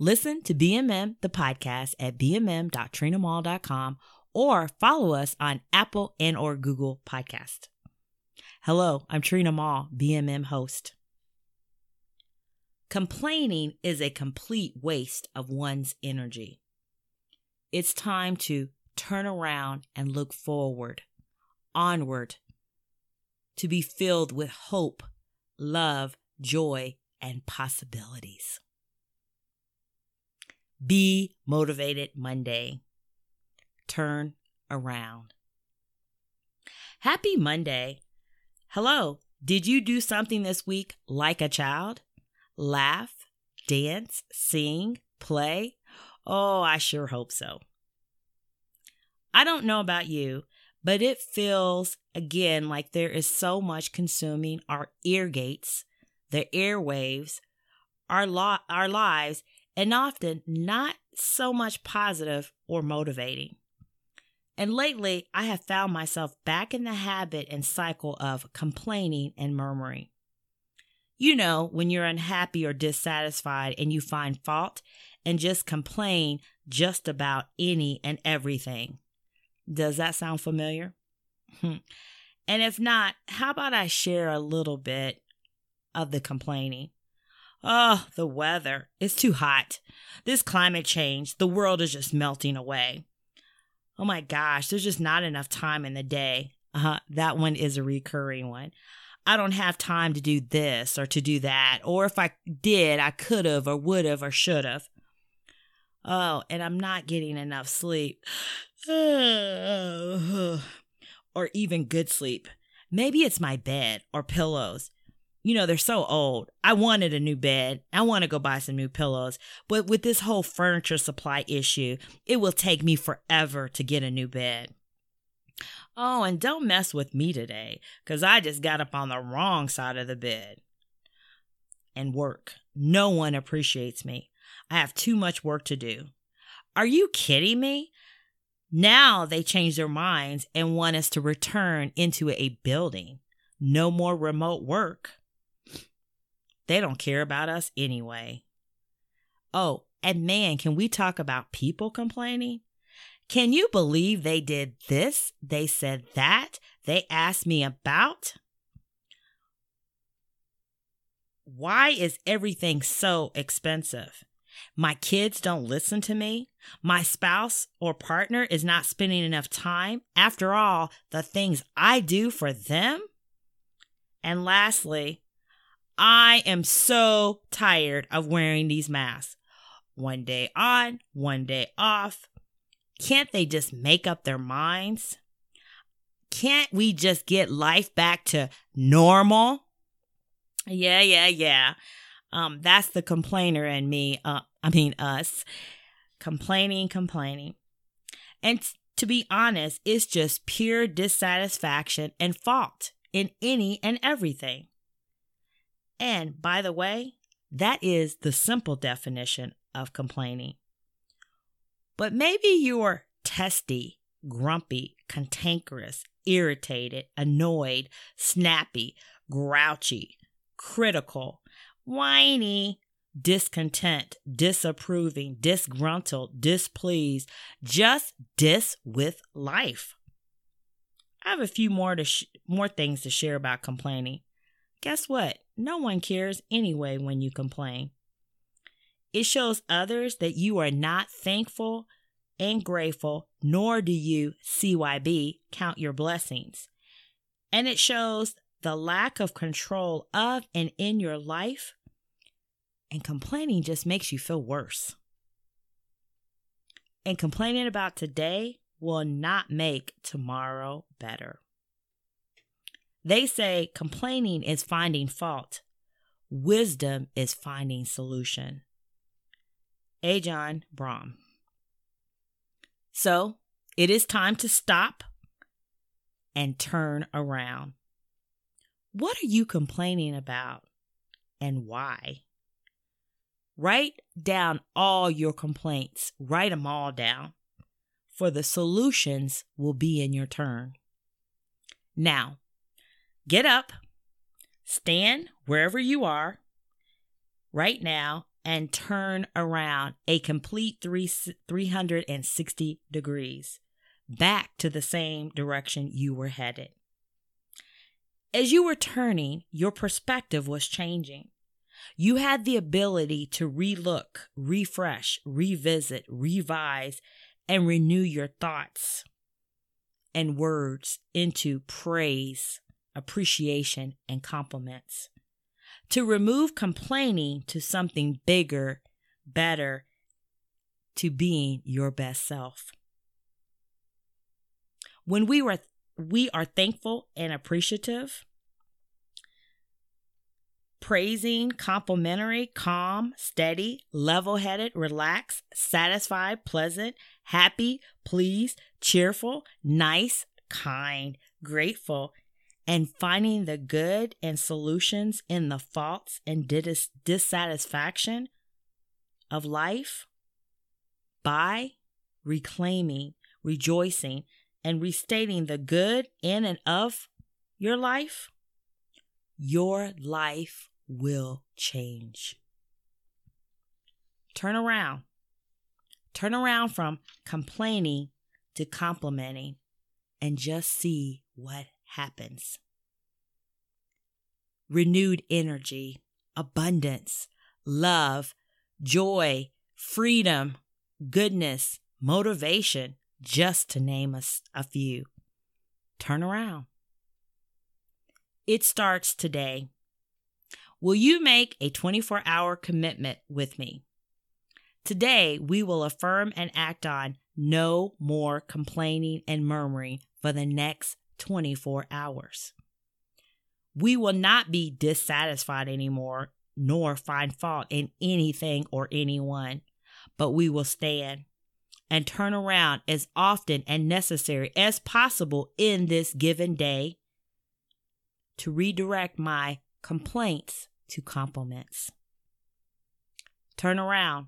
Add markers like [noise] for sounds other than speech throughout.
Listen to BMM, the podcast, at bmm.trinamall.com or follow us on Apple and or Google Podcast. Hello, I'm Trina Mall, BMM host. Complaining is a complete waste of one's energy. It's time to turn around and look forward, onward, to be filled with hope, love, joy, and possibilities. Be motivated Monday. Turn around. Happy Monday. Hello. Did you do something this week like a child? Laugh, dance, sing, play? Oh, I sure hope so. I don't know about you, but it feels again like there is so much consuming our ear gates, the airwaves, our, lo- our lives, and often not so much positive or motivating. And lately, I have found myself back in the habit and cycle of complaining and murmuring. You know, when you're unhappy or dissatisfied and you find fault and just complain just about any and everything. Does that sound familiar? Hmm. and if not, how about I share a little bit of the complaining? Oh, the weather. It's too hot. This climate change, the world is just melting away. Oh my gosh, there's just not enough time in the day. Uh, that one is a recurring one. I don't have time to do this or to do that. Or if I did, I could have or would have or should have. Oh, and I'm not getting enough sleep. [sighs] or even good sleep. Maybe it's my bed or pillows you know, they're so old. I wanted a new bed. I want to go buy some new pillows. But with this whole furniture supply issue, it will take me forever to get a new bed. Oh, and don't mess with me today, because I just got up on the wrong side of the bed. And work. No one appreciates me. I have too much work to do. Are you kidding me? Now they change their minds and want us to return into a building. No more remote work. They don't care about us anyway. Oh, and man, can we talk about people complaining? Can you believe they did this? They said that? They asked me about? Why is everything so expensive? My kids don't listen to me. My spouse or partner is not spending enough time. After all, the things I do for them. And lastly, I am so tired of wearing these masks. One day on, one day off. Can't they just make up their minds? Can't we just get life back to normal? Yeah, yeah, yeah. Um, that's the complainer in me. Uh, I mean, us complaining, complaining. And t- to be honest, it's just pure dissatisfaction and fault in any and everything. And by the way, that is the simple definition of complaining. But maybe you're testy, grumpy, cantankerous, irritated, annoyed, snappy, grouchy, critical, whiny, discontent, disapproving, disgruntled, displeased, just dis with life. I have a few more to sh- more things to share about complaining. Guess what? No one cares anyway when you complain. It shows others that you are not thankful and grateful, nor do you, CYB, count your blessings. And it shows the lack of control of and in your life. And complaining just makes you feel worse. And complaining about today will not make tomorrow better. They say complaining is finding fault, wisdom is finding solution. Ajahn Brahm. So it is time to stop and turn around. What are you complaining about and why? Write down all your complaints, write them all down, for the solutions will be in your turn. Now, get up, stand wherever you are right now, and turn around a complete three, 360 degrees back to the same direction you were headed. As you were turning, your perspective was changing. You had the ability to relook, refresh, revisit, revise, and renew your thoughts and words into praise, appreciation, and compliments. To remove complaining to something bigger, better, to being your best self. When we were we are thankful and appreciative, praising, complimentary, calm, steady, level headed, relaxed, satisfied, pleasant, happy, pleased, cheerful, nice, kind, grateful, and finding the good and solutions in the faults and dis- dissatisfaction of life by reclaiming, rejoicing, and restating the good in and of your life, your life will change. Turn around. Turn around from complaining to complimenting and just see what happens. Renewed energy, abundance, love, joy, freedom, goodness, motivation, just to name a, a few. Turn around. It starts today. Will you make a 24 hour commitment with me? Today, we will affirm and act on no more complaining and murmuring for the next 24 hours. We will not be dissatisfied anymore, nor find fault in anything or anyone, but we will stand and turn around as often and necessary as possible in this given day to redirect my complaints to compliments. Turn around.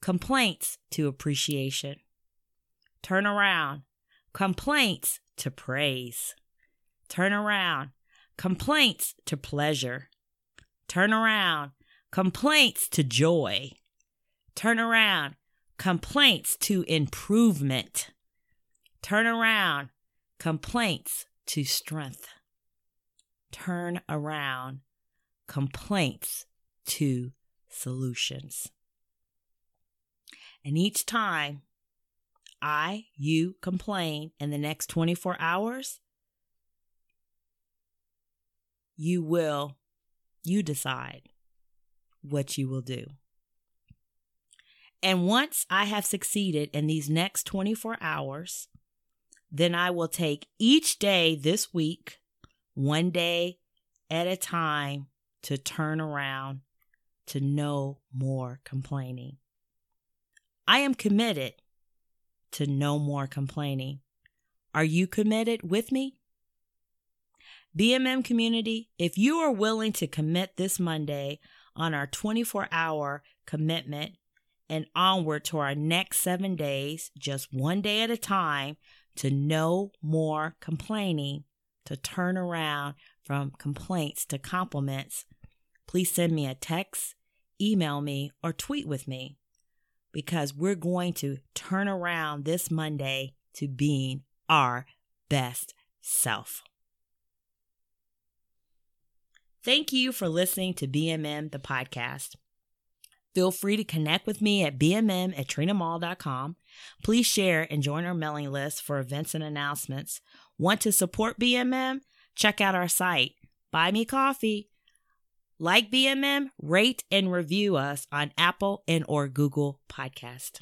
Complaints to appreciation. Turn around. Complaints to praise. Turn around. Complaints to pleasure. Turn around. Complaints to joy. Turn around complaints to improvement. Turn around, complaints to strength. Turn around, complaints to solutions. And each time I, you complain in the next 24 hours, you will, you decide what you will do. And once I have succeeded in these next 24 hours, then I will take each day this week, one day at a time, to turn around to no more complaining. I am committed to no more complaining. Are you committed with me? BMM community, if you are willing to commit this Monday on our 24 hour commitment and onward to our next seven days, just one day at a time, to no more complaining, to turn around from complaints to compliments, please send me a text, email me, or tweet with me because we're going to turn around this Monday to being our best self. Thank you for listening to BMM, the podcast. Feel free to connect with me at bmm at trinamall.com. Please share and join our mailing list for events and announcements. Want to support BMM? Check out our site. Buy me coffee. Like BMM, rate and review us on Apple and or Google Podcast.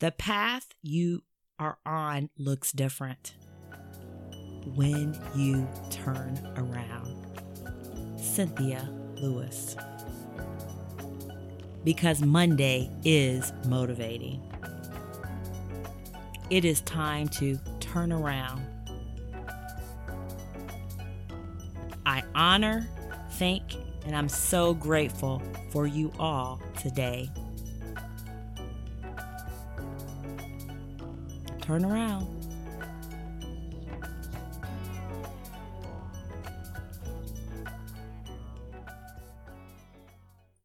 The path you are on looks different when you turn around. Cynthia Lewis. because Monday is motivating. It is time to turn around. I honor, thank, and I'm so grateful for you all today. Turn around.